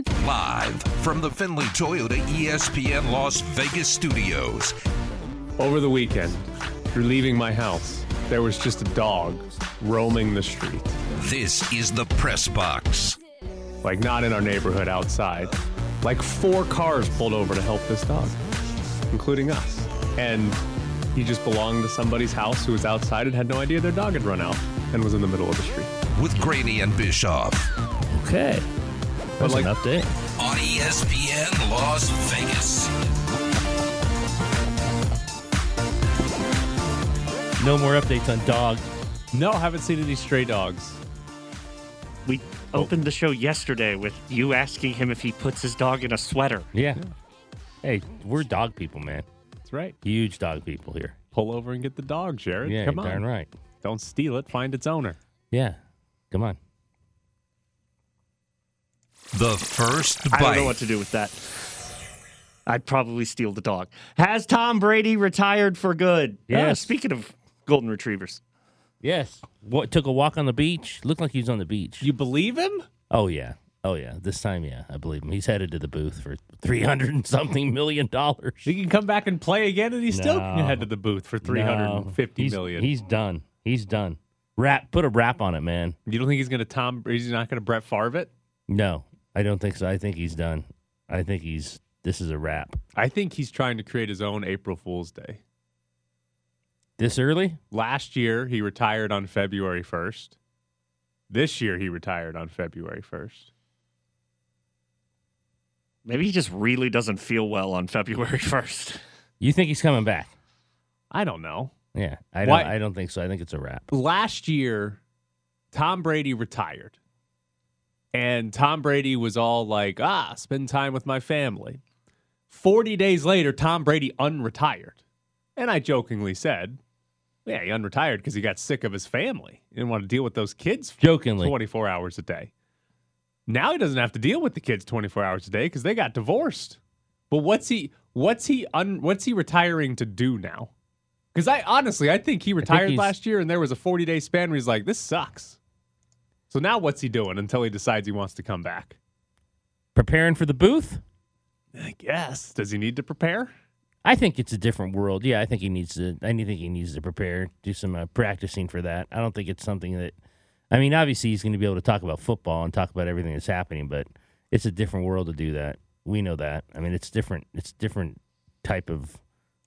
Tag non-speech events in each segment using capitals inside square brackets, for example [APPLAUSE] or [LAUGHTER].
excited? Live from the Findlay Toyota ESPN Las Vegas studios. Over the weekend, you're leaving my house. There was just a dog roaming the street. This is the Press Box. Like, not in our neighborhood outside. Like, four cars pulled over to help this dog, including us. And he just belonged to somebody's house who was outside and had no idea their dog had run out and was in the middle of the street. with Graney and Bischoff Okay. That's like- an update. on ESPN Las Vegas. No more updates on dog. No, I haven't seen any stray dogs. We opened the show yesterday with you asking him if he puts his dog in a sweater. Yeah. Hey, we're dog people, man. That's right. Huge dog people here. Pull over and get the dog, Jared. Yeah, Come on. darn right. Don't steal it. Find its owner. Yeah. Come on. The first bite. I don't know what to do with that. I'd probably steal the dog. Has Tom Brady retired for good? Yes. Uh, speaking of golden retrievers, Yes. What took a walk on the beach? Looked like he was on the beach. You believe him? Oh yeah. Oh yeah. This time, yeah, I believe him. He's headed to the booth for three hundred and something [LAUGHS] million dollars. He can come back and play again, and he still can No. head to the booth for three hundred and fifty he's, million. He's done. He's done. Wrap. Put a wrap on it, man. you don't think he's going to Tom? He's not going to Brett Favre it? No, I don't think so. I think he's done. I think he's. This is a wrap. I think he's trying to create his own April Fool's Day. This early? Last year, he retired on February first. This year, he retired on February first. maybe he just really doesn't feel well on February [LAUGHS] 1st. You think he's coming back? I don't know. Yeah, I don't. Why- I don't think so. I think it's a wrap. last year, Tom Brady retired. And Tom Brady was all like, ah, spend time with my family. 40 days later, Tom Brady unretired. And I jokingly said, yeah, he unretired because he got sick of his family. He didn't want to deal with those kids Jokingly. 24 hours a day. Now he doesn't have to deal with the kids 24 hours a day because they got divorced. But what's he what's he un, what's he retiring to do now? Because I honestly I think he retired he's- last year and there was a 40 day span where he's like, this sucks. So now what's he doing until he decides he wants to come back? Preparing for the booth? I guess. Does he need to prepare? I think it's a different world. Yeah, I think he needs to. I think he needs to prepare, do some uh, practicing for that. I don't think it's something that. I mean, obviously he's going to be able to talk about football and talk about everything that's happening, but it's a different world to do that. We know that. I mean, it's different. It's different type of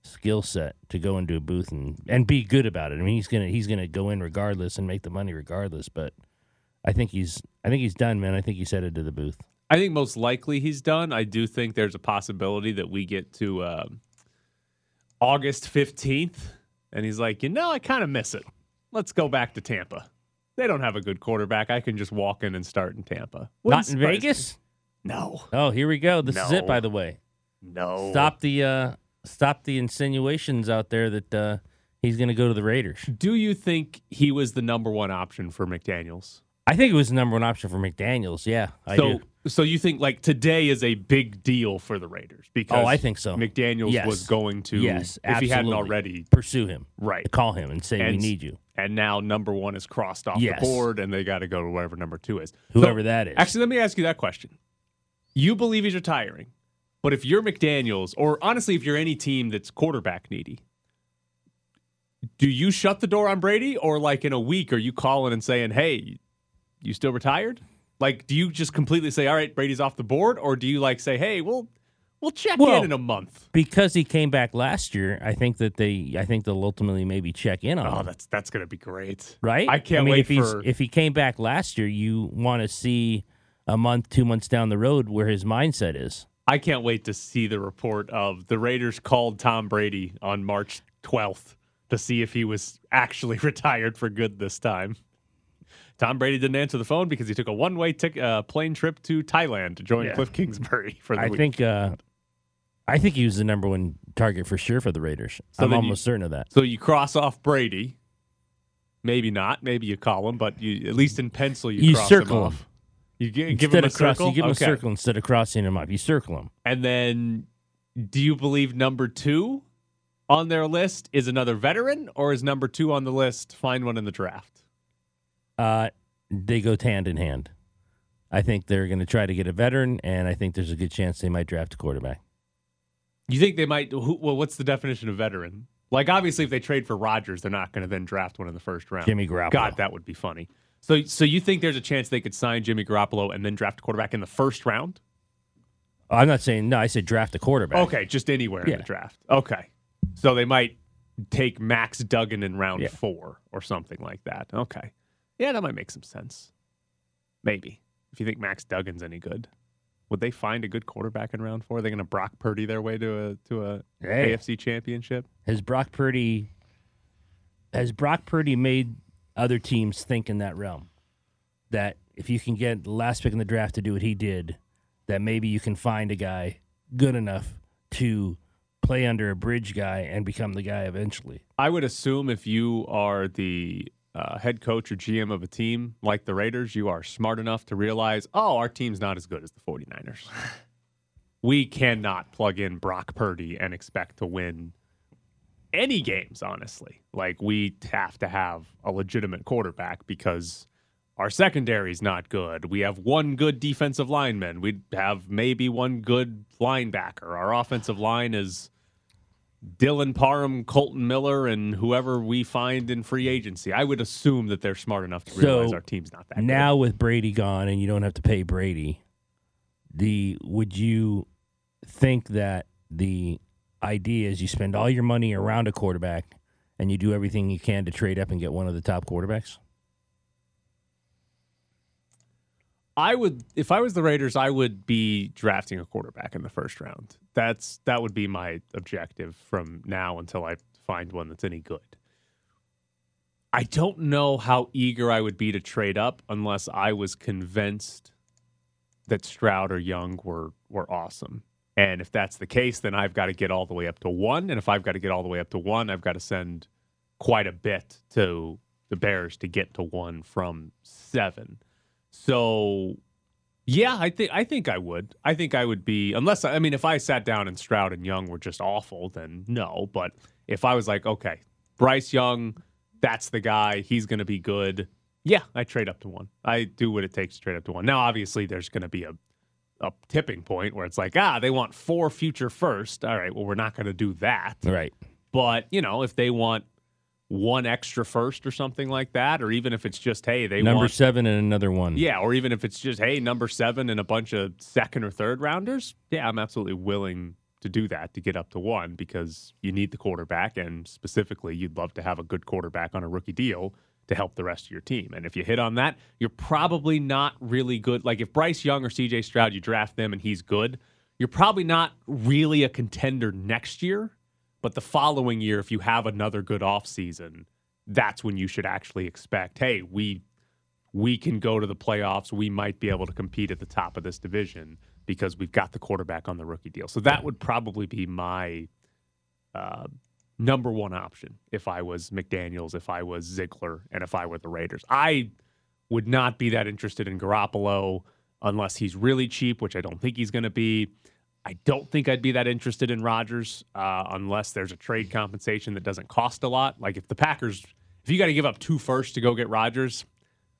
skill set to go into a booth and and be good about it. I mean, he's gonna he's gonna go in regardless and make the money regardless. But I think he's I think he's done, man. I think he's headed to the booth. I think most likely he's done. I do think there's a possibility that we get to um, August 15th and he's like, you know, I kind of miss it. Let's go back to Tampa. They don't have a good quarterback. I can just walk in and start in Tampa. Wouldn't Not in surprise me. Vegas. No, Oh, here we go. This is it. By the way. no. stop the uh stop the insinuations out there that uh he's going to go to the Raiders. Do you think he was the number one option for McDaniels? I think it was the number one option for McDaniels. Yeah, I so, do. so you think like today is a big deal for the Raiders because Oh, I think so. McDaniels Yes. was going to, Yes, if he hadn't already, Pursue him. right? Call him and say we need you. And now number one is crossed off Yes. the board, and they got to go to whatever number two is. Whoever So, that is. Actually, let me ask you that question. You believe he's retiring, but if you're McDaniels, or honestly, if you're any team that's quarterback needy, do you shut the door on Brady, or like in a week, are you calling and saying, "Hey, you still retired?" Like, do you just completely say, "All right, Brady's off the board," or do you like say, "Hey, we'll we'll check Well, in in a month"? because he came back last year, I think that they I think they'll ultimately maybe check in on Oh, him. that's that's gonna be great, Right? I can't mean, wait if he's for if he came back last year, you want to see a month, two months down the road where his mindset is. I can't wait to see the report of the Raiders called Tom Brady on March 12th to see if he was actually [LAUGHS] retired for good this time. Tom Brady didn't answer the phone because he took a one-way tic- uh, plane trip to Thailand to join Yeah. Cliff Kingsbury [LAUGHS] for the I week. think uh I think he was the number one target for sure for the Raiders. So I'm then you- almost certain of that. so. You cross off Brady. Maybe not. Maybe you call him, but you at least in pencil you, You cross circle him off. You gi- give him a cross, circle. you give him Okay. a circle instead of crossing him up. You circle him. And then, do you believe number two on their list is another veteran, or is number two on the list find one in the draft? Uh, they go hand in hand. I think they're going to try to get a veteran, and I think there's a good chance they might draft a quarterback. You think they might? Who, well, what's the definition of veteran? Like, obviously, if they trade for Rodgers, they're not going to then draft one in the first round. Jimmy Garoppolo. God, that would be funny. So, so you think there's a chance they could sign Jimmy Garoppolo and then draft a quarterback in the first round? I'm not saying no. I said draft a quarterback. Okay, just anywhere in the draft. Okay, so they might take Max Duggan in round Yeah. four or something like that. Okay, yeah, that might make some sense. Maybe if you think Max Duggan's any good, would they find a good quarterback in round four? Are they going to Brock Purdy their way to a to a Hey. AFC championship? Has Brock Purdy has Brock Purdy made other teams think in that realm that if you can get the last pick in the draft to do what he did, that maybe you can find a guy good enough to play under a bridge guy and become the guy eventually. I would assume if you are the uh, head coach or GM of a team like the Raiders, you are smart enough to realize, oh, our team's not as good as the 49ers. [SIGHS] we cannot plug in Brock Purdy and expect to win any games, honestly. Like, we have to have a legitimate quarterback because our secondary is not good. We have one good defensive lineman. We have maybe one good linebacker. Our offensive line is Dylan Parham, Kolton Miller, and whoever we find in free agency. I would assume that they're smart enough to realize So, our team's not that Now with Brady gone and you don't have to pay Brady, the would you think that the idea is you spend all your money around a quarterback and you do everything you can to trade up and get one of the top quarterbacks? I would, if I was the Raiders, I would be drafting a quarterback in the first round. That's that would be my objective from now until I find one that's any good. I don't know how eager I would be to trade up unless I was convinced that Stroud or Young were were awesome. And if that's the case, then I've got to get all the way up to one. And if I've got to get all the way up to one, I've got to send quite a bit to the Bears to get to one from seven. So yeah, I think I think I would. I think I would be unless I mean if I sat down and Stroud and Young were just awful, then no. But if I was like, okay, Bryce Young, that's the guy, he's gonna be good. Yeah, I trade up to one. I do what it takes to trade up to one. Now, obviously, there's gonna be a a tipping point where it's like, ah, they want four future first. All right, well, we're not gonna do that. Right. But you know, if they want one extra first or something like that, or even if it's just hey, they Number want seven and another one. yeah, or even if it's just hey, number seven and a bunch of second or third rounders, yeah, I'm absolutely willing to do that to get up to one because you need the quarterback, and specifically, you'd love to have a good quarterback on a rookie deal to help the rest of your team. And if you hit on that, you're probably not really good. Like if Bryce Young or CJ Stroud, you draft them and he's good, you're probably not really a contender next year. But the following year, if you have another good offseason, that's when you should actually expect, hey, we we can go to the playoffs. We might be able to compete at the top of this division because we've got the quarterback on the rookie deal. So that would probably be my uh, number one option if I was McDaniels, if I was Ziegler, and if I were the Raiders. I would not be that interested in Garoppolo unless he's really cheap, which I don't think he's going to be. I don't think I'd be that interested in Rodgers uh, unless there's a trade compensation that doesn't cost a lot. Like if the Packers, if you got to give up two firsts to go get Rodgers,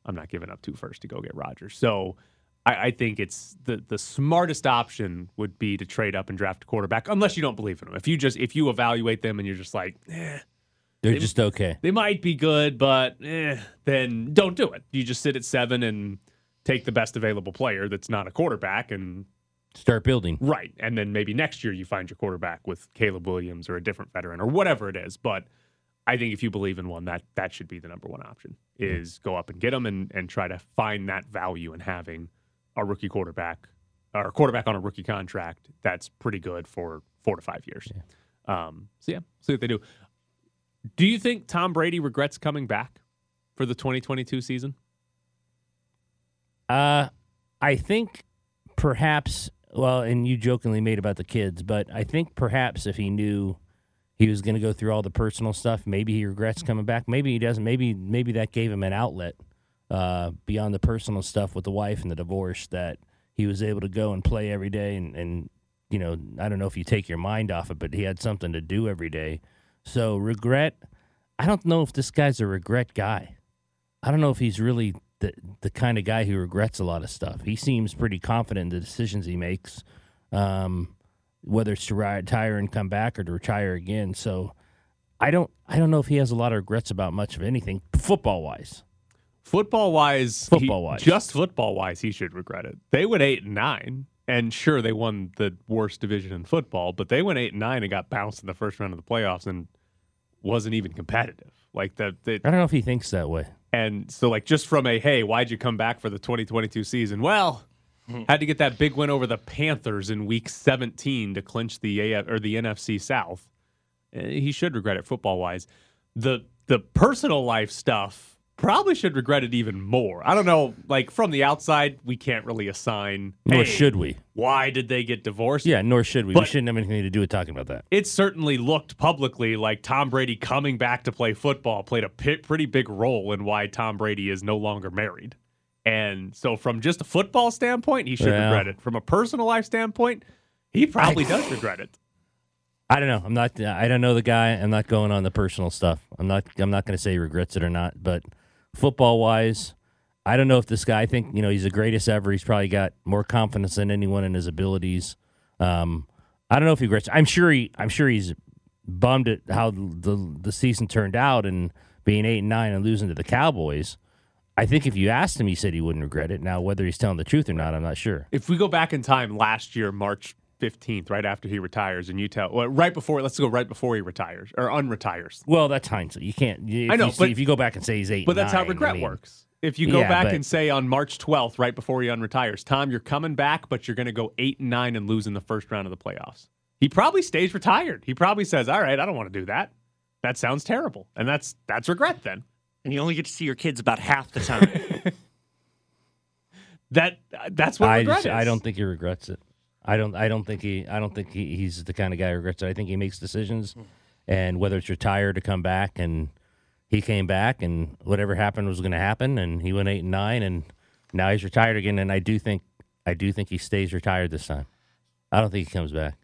I'm not giving up two firsts to go get Rodgers. So I, I think it's the the smartest option would be to trade up and draft a quarterback, unless you don't believe in them. If you just if you evaluate them and you're just like, eh, They're just okay. they might be good, but eh, then don't do it. You just sit at seven and take the best available player that's not a quarterback and Start building. Right. And then maybe next year you find your quarterback with Caleb Williams or a different veteran or whatever it is. But I think if you believe in one, that that should be the number one option is go up and get them and, and try to find that value in having a rookie quarterback or a quarterback on a rookie contract that's pretty good for four to five years. Um, so yeah, see what they do. Do you think Tom Brady regrets coming back for the 2022 season? Uh, I think perhaps. Well, and you jokingly made about the kids, but I think perhaps if he knew he was going to go through all the personal stuff, maybe he regrets coming back. Maybe he doesn't. Maybe maybe that gave him an outlet uh, beyond the personal stuff with the wife and the divorce that he was able to go and play every day and and you know I don't know if you take your mind off it, but he had something to do every day. So regret. I don't know if this guy's a regret guy. I don't know if he's really the the kind of guy who regrets a lot of stuff. He seems pretty confident in the decisions he makes, um, whether it's to retire and come back or to retire again. So I don't I don't know if he has a lot of regrets about much of anything football wise. Football wise, Football-wise. just football wise, he should regret it. They went eight and nine, and sure, they won the worst division in football, but they went eight and nine and got bounced in the first round of the playoffs and wasn't even competitive. Like that, I don't know if he thinks that way. And so like just from a hey, why'd you come back for the 2022 season? Well, had to get that big win over the Panthers in Week 17 to clinch the AF or the NFC South. Eh, He should regret it football wise. The the personal life stuff probably should regret it even more. I don't know. Like from the outside, we can't really assign. Nor hey, should we. Why did they get divorced? Yeah, nor should we. we shouldn't have anything to do with talking about that. it certainly looked publicly like Tom Brady coming back to play football played a pretty big role in why Tom Brady is no longer married. And so, from just a football standpoint, he should regret it. From a personal life standpoint, he probably does regret it. I don't know. I'm not. I don't know the guy. I'm not going on the personal stuff. I'm not. I'm not going to say he regrets it or not. But football wise, I don't know if this guy. I think you know he's the greatest ever. He's probably got more confidence than anyone in his abilities. Um, I don't know if he regrets. I'm sure he. I'm sure he's bummed at how the the season turned out and being eight and nine and losing to the Cowboys. I think if you asked him, he said he wouldn't regret it. Now, whether he's telling the truth or not, I'm not sure. If we go back in time last year, March 15th, right after he retires, and you tell, well, right before, let's go right before he retires or unretires. Well, that's hindsight. You can't. If I know, you see- but- if you go back and say he's eight, But and that's how nine, I regret mean- works. If you go Yeah, back but- and say on March 12th, right before he unretires, Tom, you're coming back, but you're going to go eight and nine and lose in the first round of the playoffs. He probably stays retired. He probably says, "All right, I don't want to do that. That sounds terrible," and that's that's regret. Then And you only get to see your kids about half the time. [LAUGHS] that that's what I regret just, is. I don't think he regrets it. I don't. I don't think he. I don't think he, he's the kind of guy who regrets it. I think he makes decisions, hmm. and whether it's retire to come back, and he came back, and whatever happened was going to happen, and he went eight and nine, and now he's retired again. And I do think, I do think he stays retired this time. I don't think he comes back.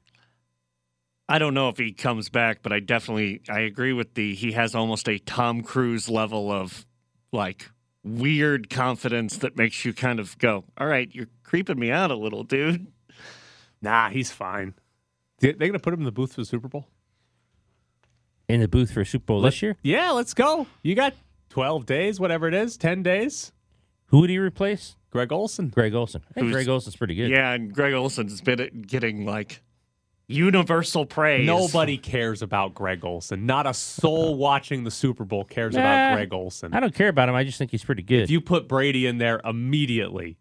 I don't know if he comes back, but I definitely I agree with the he has almost a Tom Cruise level of like weird confidence that makes you kind of go, "All right, you're creeping me out a little, dude." Nah, he's fine. They're going to put him in the booth for the Super Bowl? In the booth for Super Bowl this year, Yeah, let's go. You got 12 days, whatever it is, 10 days. who would he replace? Greg Olsen. Greg Olsen. I think Greg Olsen's pretty good. Yeah, and Greg Olsen's been getting like universal praise. Nobody cares about Greg Olsen. Not a soul uh-huh. watching the Super Bowl cares Nah, about Greg Olsen. I don't care about him. I just think he's pretty good. If you put Brady in there immediately,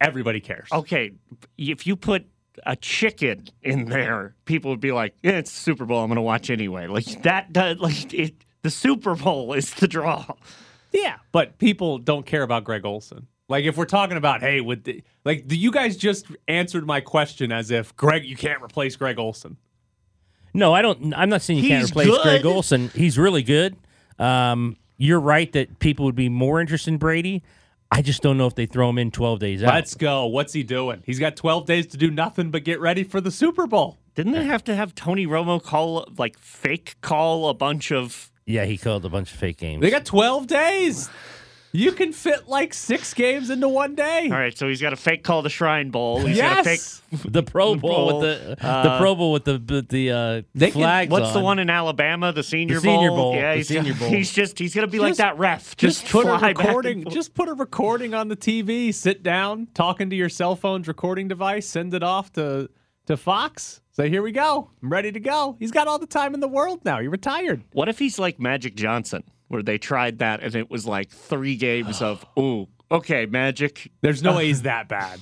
everybody cares. Okay, if you put a chicken in there, people would be like, yeah, "It's Super Bowl. I'm going to watch anyway." Like that does like it. The Super Bowl is the draw. Yeah, but people don't care about Greg Olsen. Like if we're talking about, hey, would the, like the, you guys just answered my question as if Greg, you can't replace Greg Olsen. No, I don't. I'm not saying you can't He's replace Greg. Olsen. He's really good. Um, you're right that people would be more interested in Brady. I just don't know if they throw him in 12 days out. Let's go. What's he doing? He's got 12 days to do nothing but get ready for the Super Bowl. Didn't they have to have Tony Romo call like fake call a bunch of? yeah, he called a bunch of fake games. They got 12 days. You can fit like six games into one day. All right, so he's got a fake call the Shrine Bowl. He's yes. got a fake. [LAUGHS] the Pro Bowl Bowl. with the the Uh, Pro Bowl with the with the uh, They can- flags. What's the one in Alabama? The Senior, Senior Bowl, Yeah, the he's, Senior Bowl. he's just he's gonna be like that ref. Just, Just put a fly back recording. forth. Just put a recording on the TV. Sit down, talking to your cell phone's recording device. Send it off to to Fox. Say, here we go. I'm ready to go. He's got all the time in the world now. You're retired. What if he's like Magic Johnson, where they tried that and it was like three games of [SIGHS] ooh, okay, Magic. There's no way he's [LAUGHS] that bad.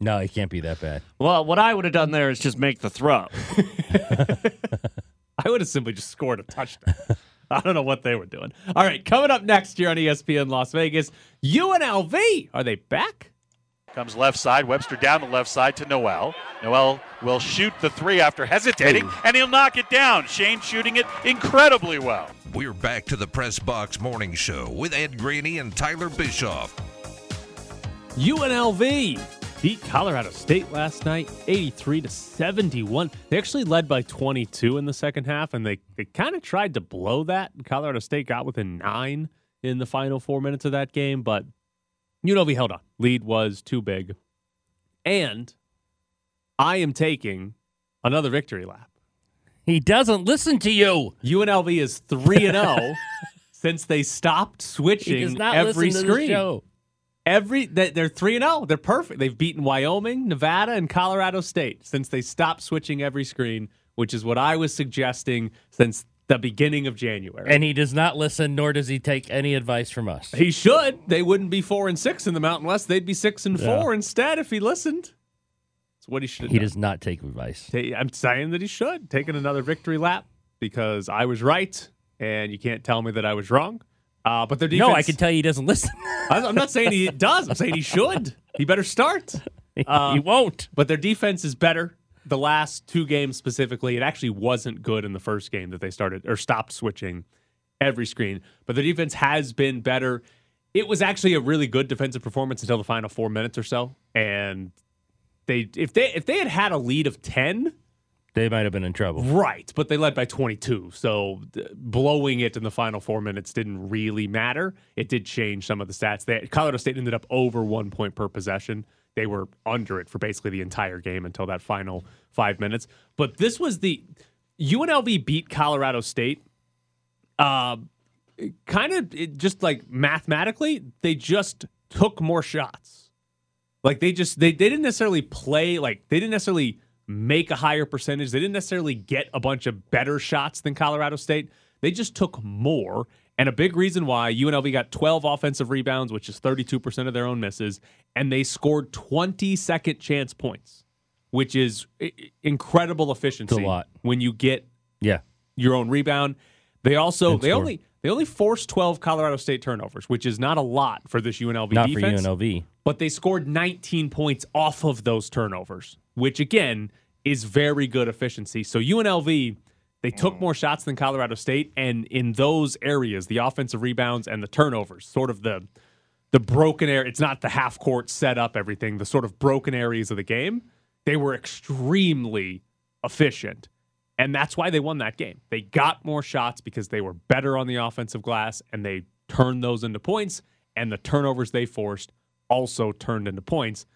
No, he can't be that bad. Well, what I would have done there is just make the throw. [LAUGHS] [LAUGHS] I would have simply just scored a touchdown. I don't know what they were doing. All right, coming up next year on ESPN Las Vegas, UNLV. Are they back? Comes left side, Webster down the left side to Nowell. Nowell will shoot the three after hesitating, and he'll knock it down. Shane shooting it incredibly well. We're back to the Press Box Morning Show with Ed Graney and Tyler Bischoff. UNLV beat Colorado State last night, 83 to 71. They actually led by 22 in the second half, and they, they kind of tried to blow that. Colorado State got within nine in the final four minutes of that game, but UNLV held on. Lead was too big. And I am taking another victory lap. He doesn't listen to you. UNLV is 3 and 0 [LAUGHS] since they stopped He does switching not every listen to the screen. show. Every they- they're 3 and 0. They're perfect. They've beaten Wyoming, Nevada and Colorado State since they stopped switching every screen, which is what I was suggesting since the beginning of January. And he does not listen, nor does he take any advice from us. he should. They wouldn't be 4 and 6 in the Mountain West. They'd be 6 and 4 Yeah. instead if he listened. That's what he should He done. does not take advice. I'm saying that he should taking another victory lap because I was right, and you can't tell me that I was wrong. Uh, but their defense. No, I can tell you he doesn't listen. [LAUGHS] I'm not saying he does. I'm saying he should. He better start. Uh, [LAUGHS] he won't. But their defense is better. The last two games specifically, it actually wasn't good in the first game that they started or stopped switching every screen. But the defense has been better. It was actually a really good defensive performance until the final four minutes or so. And they, if they, if they had had a lead of ten, They might have been in trouble. Right, but they led by 22. So blowing it in the final four minutes didn't really matter. It did change some of the stats. They, Colorado State ended up over one point per possession. They were under it for basically the entire game until that final five minutes. But this was the UNLV beat Colorado State. Uh, kind of just like mathematically, they just took more shots. Like they just they, they didn't necessarily play like they didn't necessarily make a higher percentage. They didn't necessarily get a bunch of better shots than Colorado State. They just took more. And a big reason why UNLV got 12 offensive rebounds, which is 32% of their own misses, and they scored 20 second chance points, which is incredible efficiency. A lot. when you get Yeah. your own rebound. They also And they score. only they only forced 12 Colorado State turnovers, which is not a lot for this UNLV Not defense for UNLV. but they scored 19 points off of those turnovers, which again is very good efficiency. So UNLV, they took mm. more shots than Colorado State, and in those areas, the offensive rebounds and the turnovers, sort of the the broken area. It's not the half court set up everything. The sort of broken areas of the game, they were extremely efficient. And that's why they won that game. They got more shots because they were better on the offensive glass and they turned those into points. And the turnovers they forced also turned into points.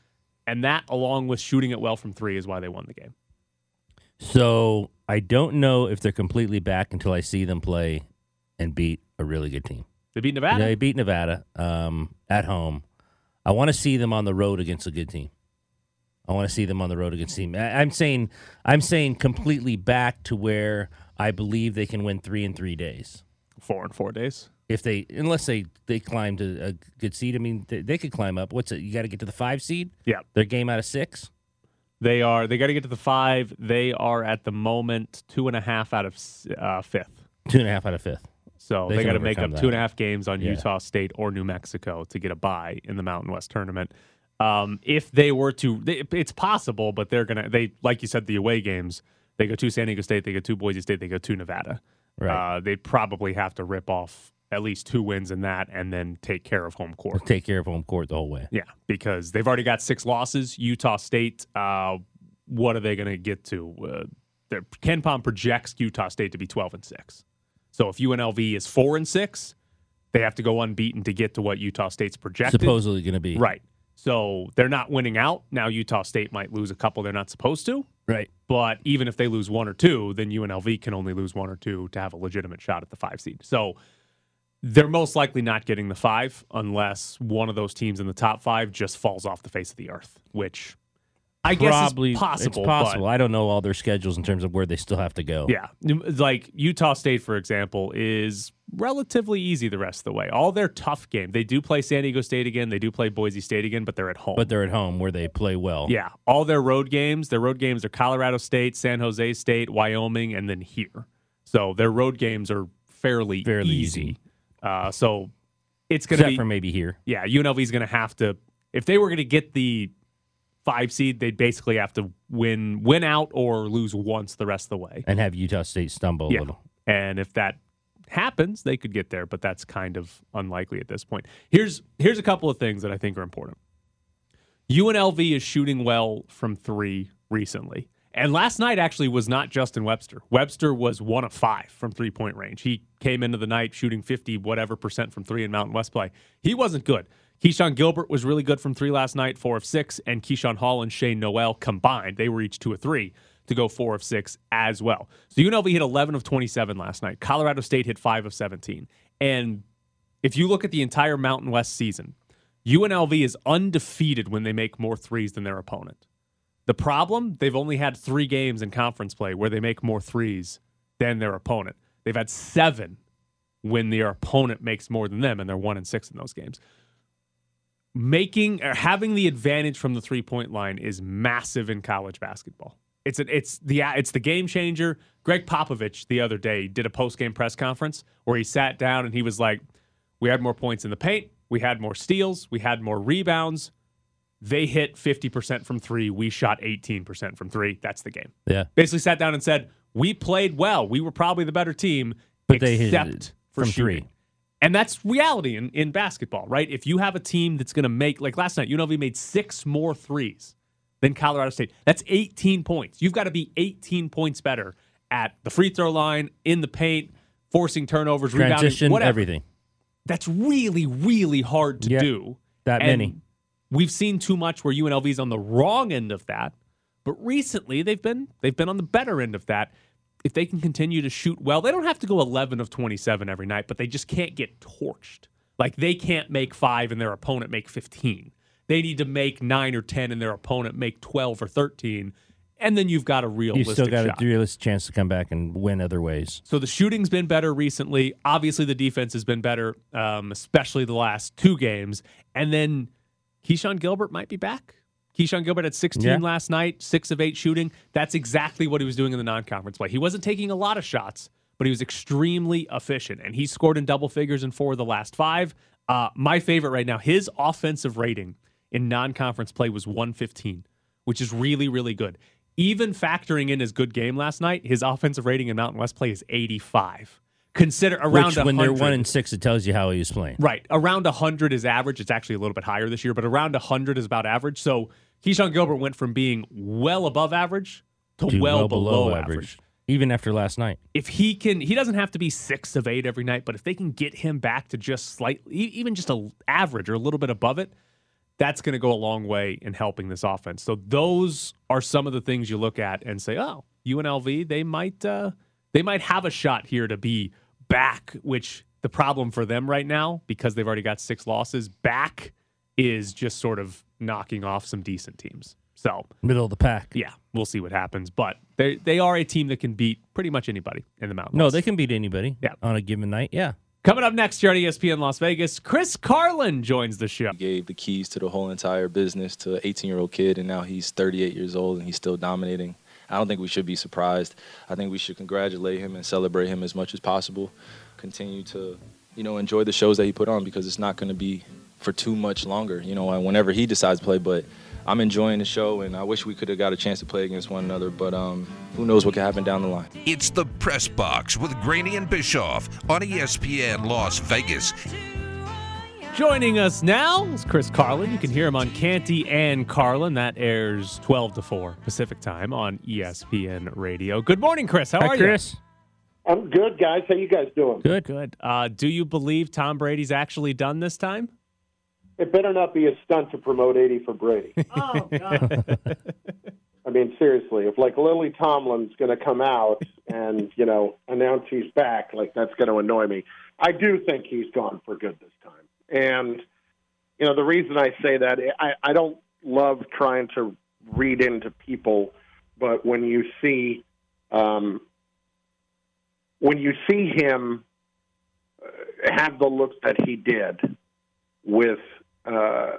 And that, along with shooting it well from three, is why they won the game. So I don't know if they're completely back until I see them play and beat a really good team. They beat Nevada. They beat Nevada um, at home. I want to see them on the road against a good team. I want to see them on the road against a team. I- I'm saying I'm saying completely back to where I believe they can win three in three days. Four in four days. If they unless they they climb to a good seed, I mean they, they could climb up. What's it? You got to get to the five seed. Yeah. Their game out of six. They are. They got to get to the five. They are at the moment two and a half out of uh, fifth. Two and a half out of fifth. So They they, got to make up overcome two and a that. half games on Yeah. Utah State or New Mexico to get a bye in the Mountain West tournament. Um, if they were to, they, it's possible, but they're gonna. They like you said, the away games. They go to San Diego State. They go to Boise State. They go to Nevada. Right. Uh, they'd probably have to rip off at least two wins in that, and then take care of home court. Take care of home court the whole way. Yeah, because they've already got six losses. Utah State, uh, what are they going to get to? Uh, their- KenPom projects Utah State to be twelve and six. So if UNLV is four and six, they have to go unbeaten to get to what Utah State's projected. Supposedly going to be Right. So they're not winning out. Now Utah State might lose a couple they're not supposed to. Right. But even if they lose one or two, then UNLV can only lose one or two to have a legitimate shot at the five seed. So they're most likely not getting the five unless one of those teams in the top five just falls off the face of the earth, which I Probably guess is possible. It's possible. I don't know all their schedules in terms of where they still have to go. yeah. Like Utah State, for example, is relatively easy the rest of the way. All their tough game, they do play San Diego State again, they do play Boise State again, but they're at home. But they're at home where they play well. Yeah, all their road games, their road games are Colorado State, San Jose State, Wyoming, and then here. So their road games are fairly, Fairly easy. easy. Uh, so it's going to Except be for maybe here. yeah. UNLV's going to have to if they were going to get the five seed, they'd basically have to win win out or lose once the rest of the way. And have Utah State stumble a Yeah. little. And if that happens, they could get there, but that's kind of unlikely at this point. Here's here's a couple of things that I think are important. UNLV is shooting well from three recently. And last night actually was not Justin Webster. Webster was one of five from three point range. He came into the night shooting 50 whatever percent from three in Mountain West play. He wasn't good. Keshon Gilbert was really good from three last night, four of six, and Keyshawn Hall and Shane Nowell combined, they were each two of three to go four of six as well. So UNLV hit 11 of 27 last night. Colorado State hit five of 17. And if you look at the entire Mountain West season, UNLV is undefeated when they make more threes than their opponent. The problem, they've only had three games in conference play where they make more threes than their opponent. They've had seven when their opponent makes more than them, and they're one and six in those games. Making or having the advantage from the three point line is massive in college basketball. It's a, it's the it's the game changer. Gregg Popovich the other day did a post game press conference where he sat down and he was like, "We had more points in the paint, we had more steals, we had more rebounds. They hit 50% from 3, we shot 18% from 3. That's the game." Yeah. Basically sat down and said, "We played well. We were probably the better team, But they hit for from shooting." three. And that's reality in, in basketball, right? If you have a team that's going to make, like last night, UNLV made six more threes than Colorado State. That's 18 points. You've got to be 18 points better at the free throw line, in the paint, forcing turnovers, rebounding, whatever. everything. That's really, really hard to Yeah, do. that And many. We've seen too much where UNLV's on the wrong end of that, but recently they've been they've been on the better end of that. If they can continue to shoot well, they don't have to go 11 of 27 every night, but they just can't get torched. Like they can't make 5 and their opponent make 15. They need to make 9 or 10 and their opponent make 12 or 13, and then you've got a real You still got shot. a realistic chance to come back and win other ways. So the shooting's been better recently. Obviously, the defense has been better, um, especially the last two games. And then Keshon Gilbert might be back. Keshon Gilbert had 16 Yeah. last night, six of eight shooting. That's exactly what he was doing in the non-conference play. He wasn't taking a lot of shots, but he was extremely efficient, and he scored in double figures in four of the last five. Uh, my favorite right now, his offensive rating in non-conference play was 115, which is really, really good. Even factoring in his good game last night, his offensive rating in Mountain West play is 85. Consider around Which, when they're one and six, it tells you how he was playing. Right. Around 100 is average. It's actually a little bit higher this year, but around 100 is about average. So Keshon Gilbert went from being well above average to, To well, below, average. even after last night. If he can, he doesn't have to be six of eight every night, but if they can get him back to just slightly, even just a average or a little bit above it, that's going to go a long way in helping this offense. So those are some of the things you look at and say, oh, UNLV, they might, uh, they might have a shot here to be back. Which the problem for them right now, because they've already got six losses, back is just sort of knocking off some decent teams. So Middle of the pack. yeah, we'll see what happens. But they they are a team that can beat pretty much anybody in the Mountain No, they can beat anybody Yeah. on a given night. Yeah. Coming up next here on ESPN Las Vegas, Chris Carlin joins the show. gave the keys to the whole entire business to an 18 year old kid, and now he's 38 years old and he's still dominating. I don't think we should be surprised. I think we should congratulate him and celebrate him as much as possible. Continue to, you know, enjoy the shows that he put on because it's not going to be for too much longer. You know, whenever he decides to play, but. I'm enjoying the show, and I wish we could have got a chance to play against one another, but um, who knows what could happen down the line. It's the Press Box with Graney and Bischoff on ESPN Las Vegas. Joining us now is Chris Carlin. You can hear him on Canty and Carlin. That airs 12 to 4 Pacific time on ESPN Radio. Good morning, Chris. How Hi, are Chris. I'm good, guys. How you guys doing? Good. Good. Uh, do you believe Tom Brady's actually done this time? It better not be a stunt to promote 80 for Brady. [LAUGHS] Oh, God. [LAUGHS] I mean, seriously, if like Lily Tomlin's going to come out and you know announce he's back, like that's going to annoy me. I do think he's gone for good this time, and you know the reason I say that I, I don't love trying to read into people, but when you see um, when you see him uh, have the looks that he did with uh,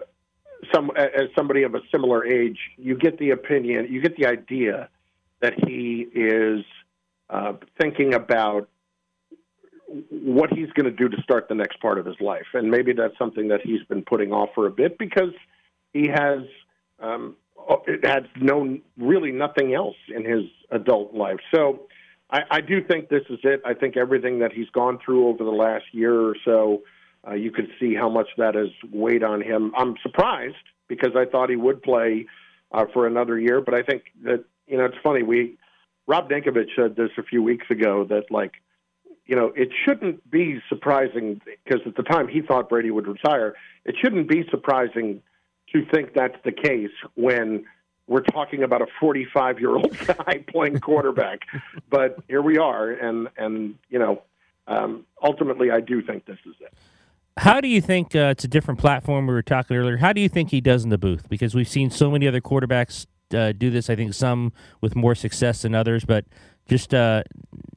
some as somebody of a similar age, you get the opinion, you get the idea that he is uh, thinking about what he's going to do to start the next part of his life, and maybe that's something that he's been putting off for a bit because he has um, it has known really nothing else in his adult life. So. I, I do think this is it. I think everything that he's gone through over the last year or so, uh, you could see how much that has weighed on him. I'm surprised because I thought he would play uh, for another year, but I think that you know it's funny. We Rob Ninkovich said this a few weeks ago that like you know, it shouldn't be surprising because at the time he thought Brady would retire. It shouldn't be surprising to think that's the case when we're talking about a 45 year old [LAUGHS] guy playing quarterback. but here we are, and and you know, um, ultimately, I do think this is it. How do you think uh, it's a different platform? We were talking earlier. How do you think he does in the booth? Because we've seen so many other quarterbacks uh, do this. I think some with more success than others, but just uh,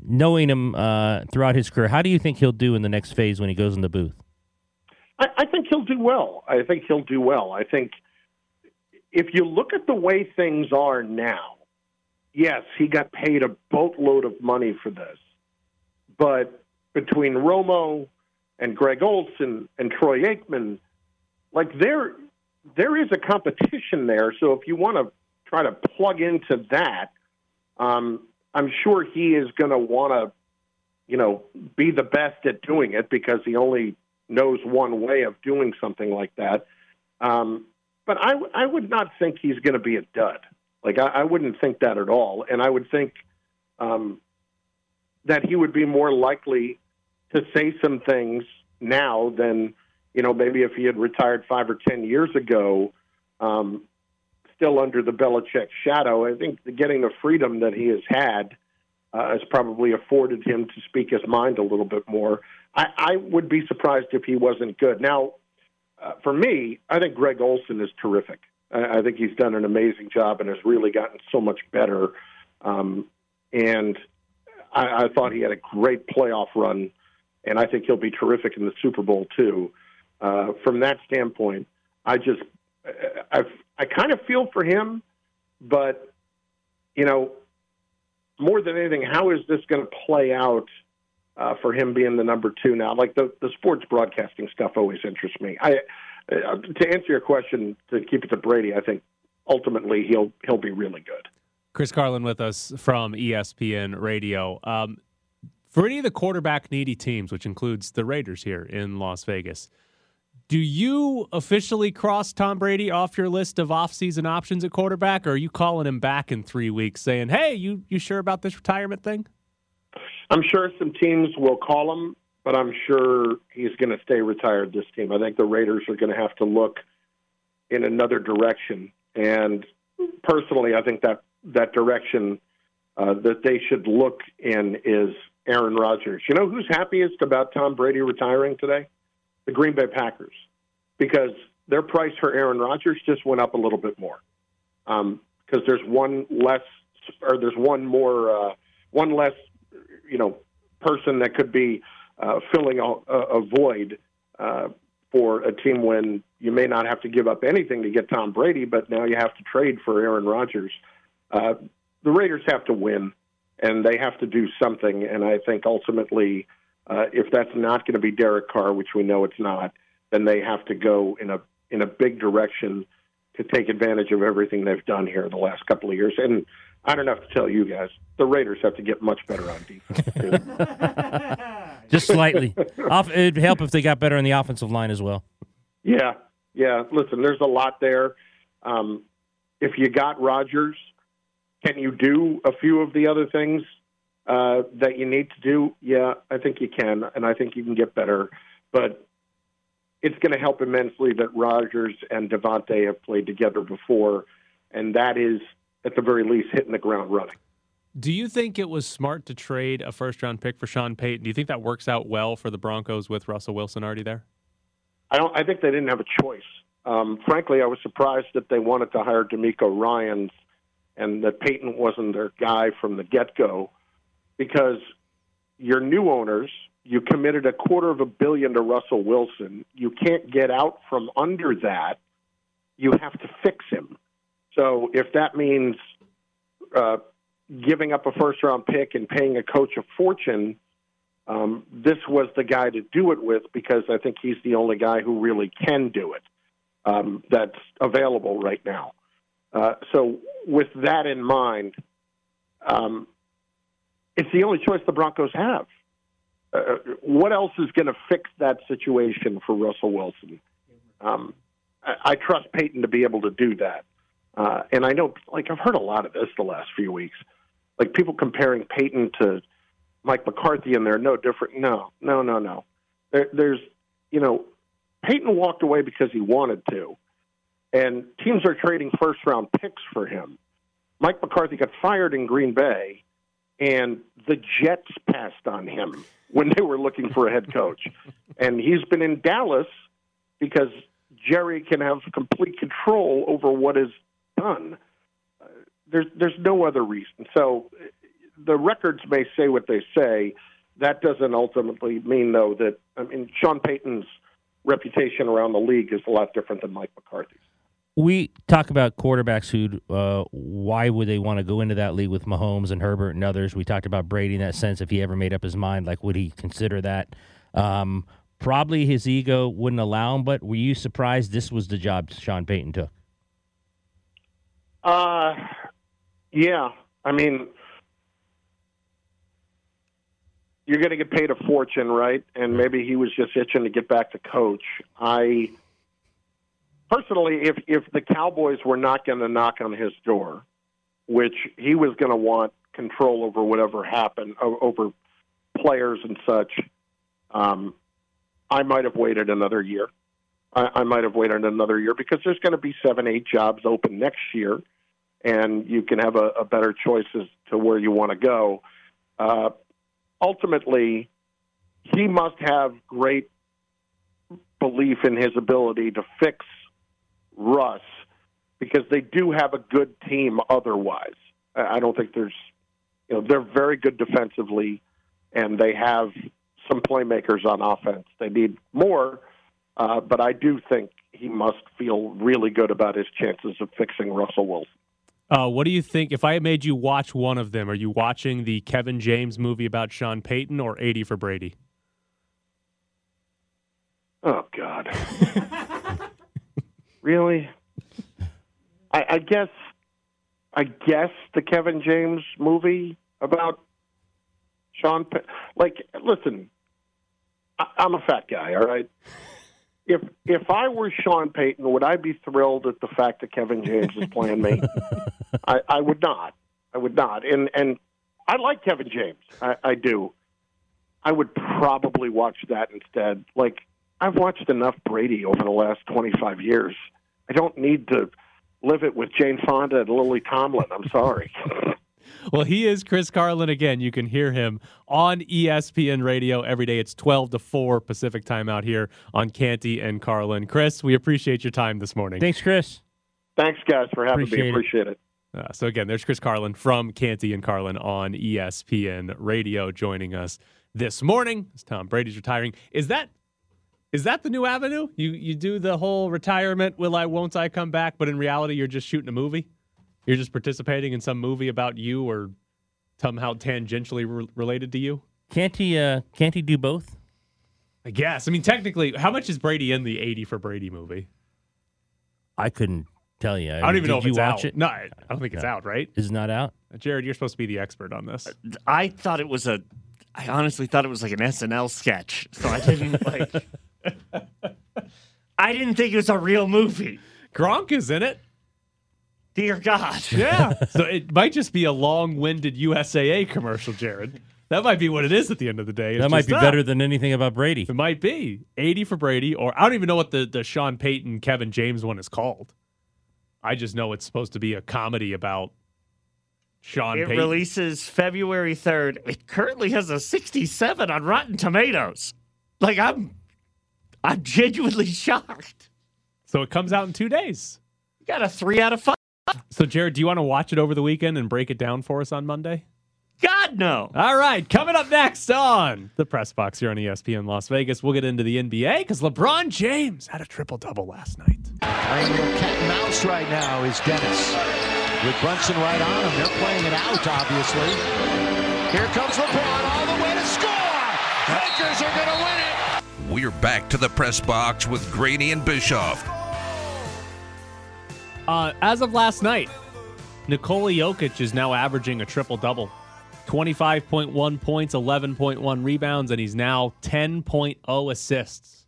knowing him uh, throughout his career, how do you think he'll do in the next phase when he goes in the booth? I, I think he'll do well. I think he'll do well. I think if you look at the way things are now, yes, he got paid a boatload of money for this, but between Romo and Greg Olsen and Troy Aikman, like there, there is a competition there. So if you want to try to plug into that, um, I'm sure he is going to want to, you know, be the best at doing it because he only knows one way of doing something like that. Um, but I, I would not think he's going to be a dud. Like I, I wouldn't think that at all, and I would think um, that he would be more likely to say some things now than you know maybe if he had retired five or ten years ago. Um, still under the Belichick shadow. I think getting the freedom that he has had uh, has probably afforded him to speak his mind a little bit more. I, I would be surprised if he wasn't good. Now, uh, for me, I think Greg Olsen is terrific. I, I think he's done an amazing job and has really gotten so much better. Um, and I, I thought he had a great playoff run, and I think he'll be terrific in the Super Bowl too. Uh, from that standpoint, I just I I kind of feel for him, but you know, more than anything, how is this going to play out uh, for him being the number two now? Like the the sports broadcasting stuff always interests me. I uh, to answer your question to keep it to Brady, I think ultimately he'll he'll be really good. Chris Carlin with us from ESPN Radio. Um, for any of the quarterback needy teams, which includes the Raiders here in Las Vegas, do you officially cross Tom Brady off your list of offseason options at quarterback, or are you calling him back in three weeks saying, hey, you, you sure about this retirement thing? I'm sure some teams will call him, but I'm sure he's going to stay retired this team. I think the Raiders are going to have to look in another direction. And personally, I think that, that direction uh, that they should look in is Aaron Rodgers. You know who's happiest about Tom Brady retiring today? The Green Bay Packers because their price for Aaron Rodgers just went up a little bit more because um, there's one less or there's one more uh, one less you know person that could be uh, filling a, a void uh, for a team when you may not have to give up anything to get Tom Brady, but now you have to trade for Aaron Rodgers. Uh, the Raiders have to win, and they have to do something. And I think ultimately uh, if that's not going to be Derek Carr, which we know it's not, then they have to go in a in a big direction to take advantage of everything they've done here the last couple of years. And I don't have to tell you guys, the Raiders have to get much better on defense. [LAUGHS] Just slightly. Off, it'd help if they got better on the offensive line as well. Yeah, yeah. Listen, there's a lot there. Um, if you got Rodgers, can you do a few of the other things uh, that you need to do? Yeah, I think you can, and I think you can get better. But it's going to help immensely that Rodgers and Davante have played together before, and that is, at the very least, hitting the ground running. Do you think it was smart to trade a first round pick for Sean Payton? Do you think that works out well for the Broncos with Russell Wilson already there? I don't. I think they didn't have a choice. Um, frankly, I was surprised that they wanted to hire DeMeco Ryans and that Payton wasn't their guy from the get go because your new owners, you committed a quarter of a billion to Russell Wilson. You can't get out from under that. You have to fix him. So if that means uh, giving up a first round pick and paying a coach a fortune, um, this was the guy to do it with because I think he's the only guy who really can do it um, that's available right now. Uh, so with that in mind, um, it's the only choice the Broncos have. Uh, what else is going to fix that situation for Russell Wilson? Um, I, I, trust Payton to be able to do that. Uh, and I know, like, I've heard a lot of this the last few weeks. Like, people comparing Payton to Mike McCarthy in there, no different. No, no, no, no. There, there's, you know, Payton walked away because he wanted to, and teams are trading first round picks for him. Mike McCarthy got fired in Green Bay, and the Jets passed on him when they were looking for a head coach. [LAUGHS] and he's been in Dallas because Jerry can have complete control over what is done. Uh, there's there's no other reason. So uh, the records may say what they say. That doesn't ultimately mean though that I mean Sean Payton's reputation around the league is a lot different than Mike McCarthy's. We talk about quarterbacks who, uh, why would they want to go into that league with Mahomes and Herbert and others? We talked about Brady in that sense. If he ever made up his mind, like, would he consider that? Um, probably his ego wouldn't allow him, but were you surprised this was the job Sean Payton took? Uh, yeah. I mean, you're going to get paid a fortune, right? And maybe he was just itching to get back to coach. I personally, if if the Cowboys were not going to knock on his door, which he was going to want control over whatever happened over players and such, um, I might have waited another year. I, I might have waited another year because there's going to be seven, eight jobs open next year, and you can have a, a better choice as to where you want to go. Uh, ultimately, he must have great belief in his ability to fix Russ because they do have a good team otherwise. I don't think there's, you know, they're very good defensively and they have some playmakers on offense. They need more, uh, but I do think he must feel really good about his chances of fixing Russell Wilson. Uh, what do you think? If I made you watch one of them, are you watching the Kevin James movie about Sean Payton or 80 for Brady? Oh, God. [LAUGHS] really? I, I guess. I guess the Kevin James movie about Sean. Like, listen, I, I'm a fat guy. All right. If if I were Sean Payton, would I be thrilled at the fact that Kevin James is playing me? [LAUGHS] I, I would not. I would not. And and I like Kevin James. I, I do. I would probably watch that instead. Like I've watched enough Brady over the last twenty five years. I don't need to live it with Jane Fonda and Lily Tomlin. I'm sorry. [LAUGHS] Well, he is Chris Carlin again. You can hear him on ESPN radio every day. It's 12 to 4 Pacific time out here on Canty and Carlin. Chris, we appreciate your time this morning. Thanks, Chris. Thanks, guys, for having Appreciate me. it. Appreciate it. Uh, so again, there's Chris Carlin from Canty and Carlin on ESPN Radio joining us this morning. As Tom Brady's retiring. Is that is that the new avenue? You you do the whole retirement, will I, won't I come back? But in reality, you're just shooting a movie. You're just participating in some movie about you or somehow tangentially re- related to you. Can't he? Uh, can't he do both? I guess. I mean, technically, how much is Brady in the 80 for Brady movie? I couldn't tell you. I don't even know if you it's watch out. it. No, I I don't think it's out, right? Is it not out? Jared, you're supposed to be the expert on this. I thought it was a. I honestly thought it was like an SNL sketch, so I didn't like. [LAUGHS] I didn't think it was a real movie. Gronk is in it. Dear God. Yeah. [LAUGHS] so it might just be a long-winded USAA commercial, Jared. That might be what it is at the end of the day. It's that might be ah, better than anything about Brady. It might be 80 for Brady, or I don't even know what the the Sean Payton Kevin James one is called. I just know it's supposed to be a comedy about Sean It Payton. releases February 3rd. It currently has a 67 on Rotten Tomatoes. Like I'm I'm genuinely [LAUGHS] shocked. so it comes out in two days. You got a 3 out of 5. So Jared, do you want to watch it over the weekend and break it down for us on Monday? God no. All right, coming up next on the press box here on ESPN Las Vegas, we'll get into the NBA because LeBron James had a triple double last night. Playing a little cat and mouse right now is Dennis. With Brunson right on him. They're playing it out, obviously. Here comes LeBron all the way to score. Lakers are going to win it. We're back to the press box with Graney and Bischoff. Uh, as of last night, Nikola Jokic is now averaging a triple double 25.1 points, 11.1 rebounds, and he's now 10.0 assists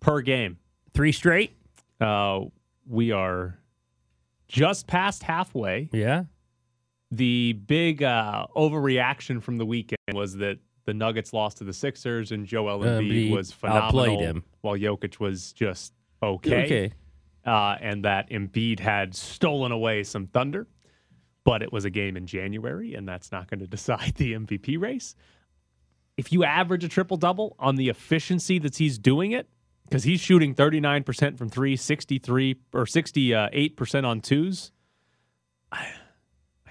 per game. Three straight. Uh, we are just past halfway. Yeah. The big uh, overreaction from the weekend was that the Nuggets lost to the Sixers, and Joel Uh, Embiid was phenomenal, him. while Jokic was just okay. Okay. Uh, and that Embiid had stolen away some thunder, but it was a game in January, and that's not going [LAUGHS] to decide the MVP race. If you average a triple double on the efficiency that he's doing it, because he's shooting 39% from three, 63 or 68% on twos. I,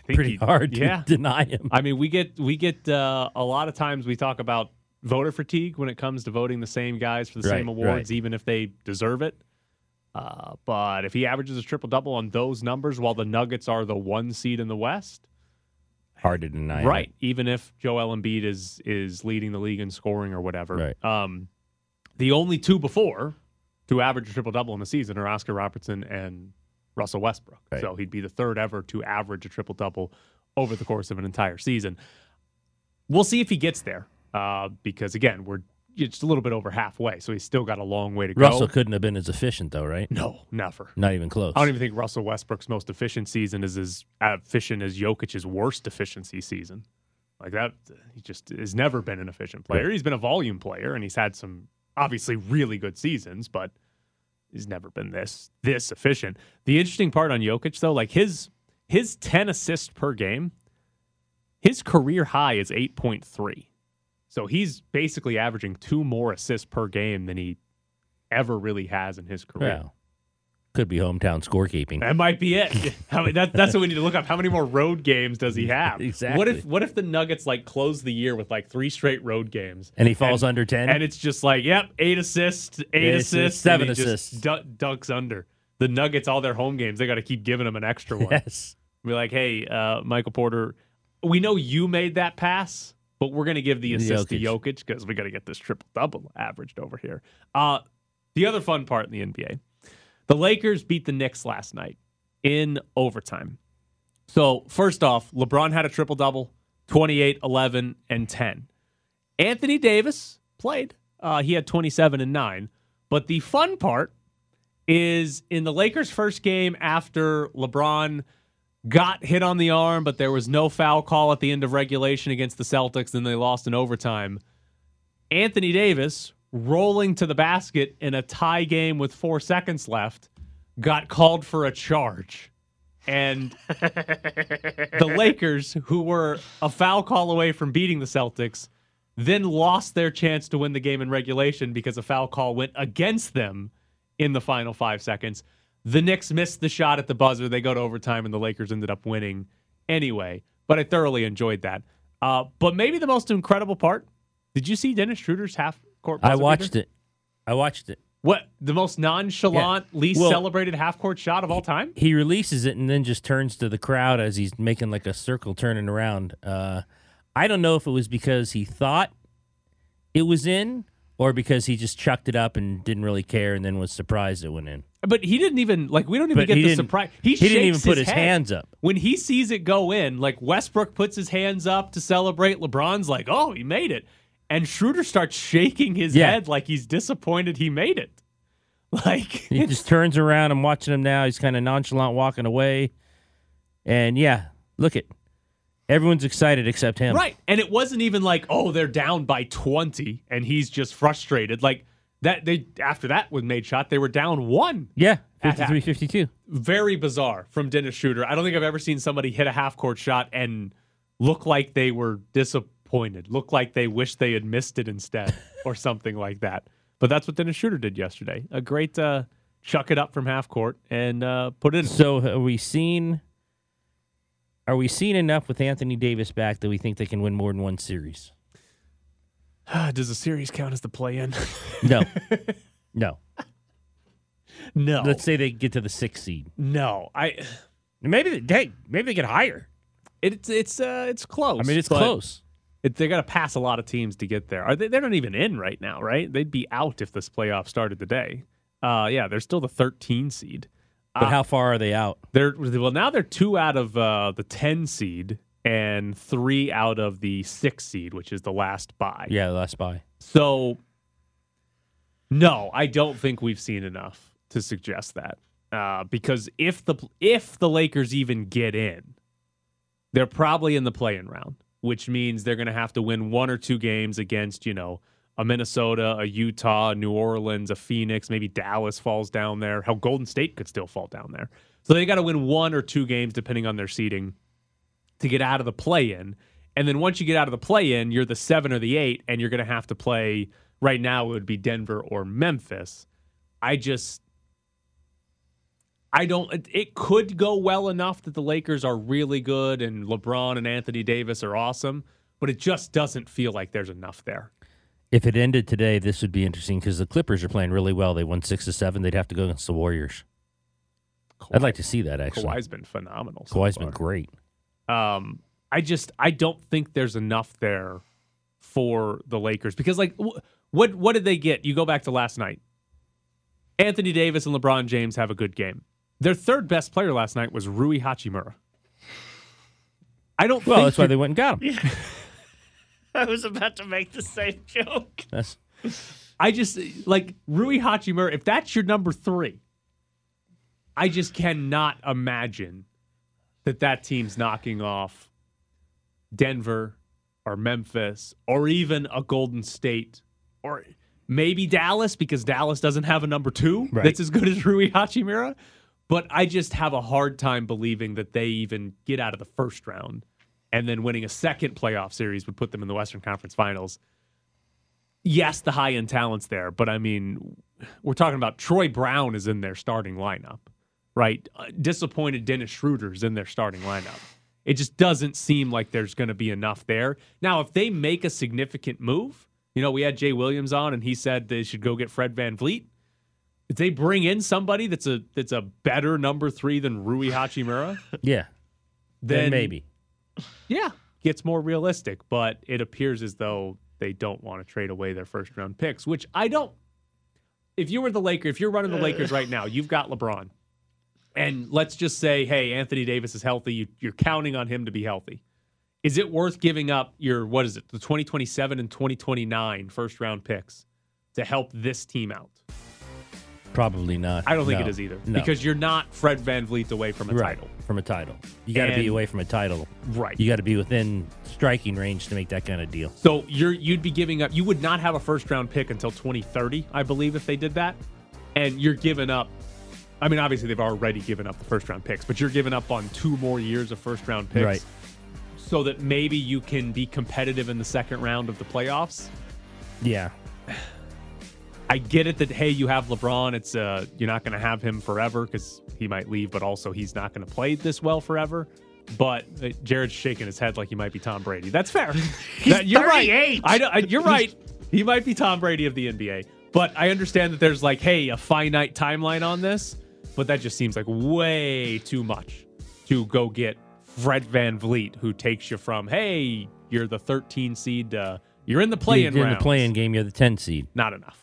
Pretty he- hard to Yeah. deny him. I mean, we get we get uh, a lot of times we talk about voter fatigue when it comes to voting the same guys for the same awards, right. even if they deserve it. Uh, but if he averages a triple double on those numbers, while the Nuggets are the one seed in the West, Hard to deny. right? Even if Joel Embiid is is leading the league in scoring or whatever, Right. um, the only two before to average a triple double in a season are Oscar Robertson and Russell Westbrook. Right. So he'd be the third ever to average a triple double over the course of an entire season. We'll see if he gets there, uh, because again, we're just a little bit over halfway, so he's still got a long way to Russell go. Russell couldn't have been as efficient though, right? No, never. Not even close. I don't even think Russell Westbrook's most efficient season is as efficient as Jokic's worst efficiency season. Like that, he just has never been an efficient player. He's been a volume player, and he's had some obviously really good seasons, but he's never been this this efficient. The interesting part on Jokic, though, like his his ten assists per game, his career high is eight point three. So he's basically averaging two more assists per game than he ever really has in his career. Well, could be hometown scorekeeping. That might be it. How that, that's what we need to look up. How many more road games does he have? [LAUGHS] Exactly. What if what if the Nuggets like close the year with like three straight road games And he falls under 10? and it's just like, yep, eight assists, eight, Eight assists, assists, and seven assists. du- dunks under. The Nuggets, all their home games, they got to keep giving him an extra one. yes. Be like, hey, uh, Michael Porter, we know you made that pass, but we're going to give the assist to Jokic. Jokic because we got to get this triple double averaged over here. Uh, the other fun part in the NBA the Lakers beat the Knicks last night in overtime. So, first off, LeBron had a triple double 28, 11, and 10. Anthony Davis played. Uh, he had 27 and 9. But the fun part is in the Lakers' first game after LeBron got hit on the arm, but there was no foul call at the end of regulation against the Celtics, and they lost in overtime. Anthony Davis, rolling to the basket in a tie game with four seconds left, got called for a charge. And [LAUGHS] the Lakers, who were a foul call away from beating the Celtics, then lost their chance to win the game in regulation because a foul call went against them in the final five seconds. The Knicks missed the shot at the buzzer. They go to overtime, and the Lakers ended up winning anyway. But I thoroughly enjoyed that. Uh, but maybe the most incredible part did you see Dennis Schroeder's half court? I watched it. I watched it. What the most nonchalant, least Well- celebrated half court shot of all time? He releases it and then just turns to the crowd as he's making like a circle turning around. Uh, I don't know if it was because he thought it was in or because he just chucked it up and didn't really care and then was surprised it went in. But he didn't even like. We don't even But get the surprise. he didn't even put his head. hands up. when he sees it go in. Like Westbrook puts his hands up to celebrate. LeBron's like, "Oh, he made it," and Schroeder starts shaking his Yeah. head like he's disappointed he made it. [LAUGHS] Like He just turns around. I'm watching him now. He's kind of nonchalant walking away. And yeah, look it. Everyone's excited except him. Right. And it wasn't even like, oh, they're down by 20 and he's just frustrated. Like that they after that was made shot, they were down one. Yeah, At [LAUGHS] 53 52. Very bizarre from Dennis Schroeder. I don't think I've ever seen somebody hit a half court shot and look like they were disappointed, look like they wish they had missed it instead [LAUGHS] or something like that. But that's what Dennis Schroeder did yesterday. A great uh, chuck it up from half court and uh, put it in. So are we seen are we seeing enough with Anthony Davis back that we think they can win more than one series? [SIGHS] Does the series count as the play in? [LAUGHS] No. no. [LAUGHS] no. Let's say they get to the sixth seed. no. I Maybe they, hey, maybe they get higher. it's it's uh it's close. I mean, it's close. It, they got to pass a lot of teams to get there. Are they? They're not even in right now, right? They'd be out if this playoff started today. Uh, yeah, they're still the 13 seed. But Uh, how far are they out? They're well now. They're two out of uh, the 10 seed and three out of the six seed, which is the last bye. Yeah, the last by. So, no, I don't think we've seen enough to suggest that. Uh, because if the if the Lakers even get in, they're probably in the play-in round. Which means they're going to have to win one or two games against, you know, a Minnesota, a Utah, a New Orleans, a Phoenix, maybe Dallas falls down there. How Golden State could still fall down there. So they got to win one or two games depending on their seeding to get out of the play in. And then once you get out of the play in, you're the seven or the eight, and you're going to have to play. Right now, it would be Denver or Memphis. I just, I don't. It, it could go well enough that the Lakers are really good and LeBron and Anthony Davis are awesome, but it just doesn't feel like there's enough there. If it ended today, this would be interesting because the Clippers are playing really well. They won six to seven. They'd have to go against the Warriors. I'd like to see that actually. Kawhi's been phenomenal. so Kawhi's far. been great. Um, I just I don't think there's enough there for the Lakers because like wh- what what did they get? You go back to last night. Anthony Davis and LeBron James have a good game. Their third best player last night was Rui Hachimura. I don't. Well, think that's why they went and got him. [LAUGHS] I was about to make the same joke. That's I just like Rui Hachimura. If that's your number three, I just cannot imagine that that team's knocking off Denver or Memphis or even a Golden State or maybe Dallas because Dallas doesn't have a number two Right. that's as good as Rui Hachimura. But I just have a hard time believing that they even get out of the first round and then winning a second playoff series would put them in the Western Conference Finals yes, the high end talent's there, but I mean, we're talking about Troy Brown is in their starting lineup, right? Uh, disappointed Dennis Schroeder's in their starting lineup. It just doesn't seem like there's going to be enough there. Now, if they make a significant move, you know, we had Jay Williams on and he said they should go get Fred VanVleet. If they bring in somebody that's a that's a better number three than Rui Hachimura, [LAUGHS] yeah. then Then maybe. yeah, gets more realistic. But it appears as though they don't want to trade away their first round picks, which I don't. If you were the Lakers, if you're running the Lakers right now, you've got LeBron, and let's just say, hey, Anthony Davis is healthy. You, you're counting on him to be healthy. Is it worth giving up your what is it, the 2027 and 2029 first round picks to help this team out? Probably not. I don't think No. it is either No. because you're not Fred VanVleet away from a right. title. From a title. You got to be away from a title. Right. You got to be within striking range to make that kind of deal. So you're you'd be giving up. You would not have a first round pick until 2030, I believe, if they did that. And you're giving up. I mean, obviously they've already given up the first round picks, but you're giving up on two more years of first round picks, Right. So that maybe you can be competitive in the second round of the playoffs. Yeah. I get it that hey, you have LeBron. It's uh, you're not going to have him forever because he might leave, but also he's not going to play this well forever. But uh, Jared's shaking his head like he might be Tom Brady. That's fair. [LAUGHS] That- you're right. I, I, you're right. He might be Tom Brady of the NBA. But I understand that there's like, hey, a finite timeline on this. But that just seems like way too much to go get Fred VanVleet, who takes you from, hey, you're the 13 seed, uh, you're in the play-in You're in rounds. the play-in game, you're the 10 seed. Not enough.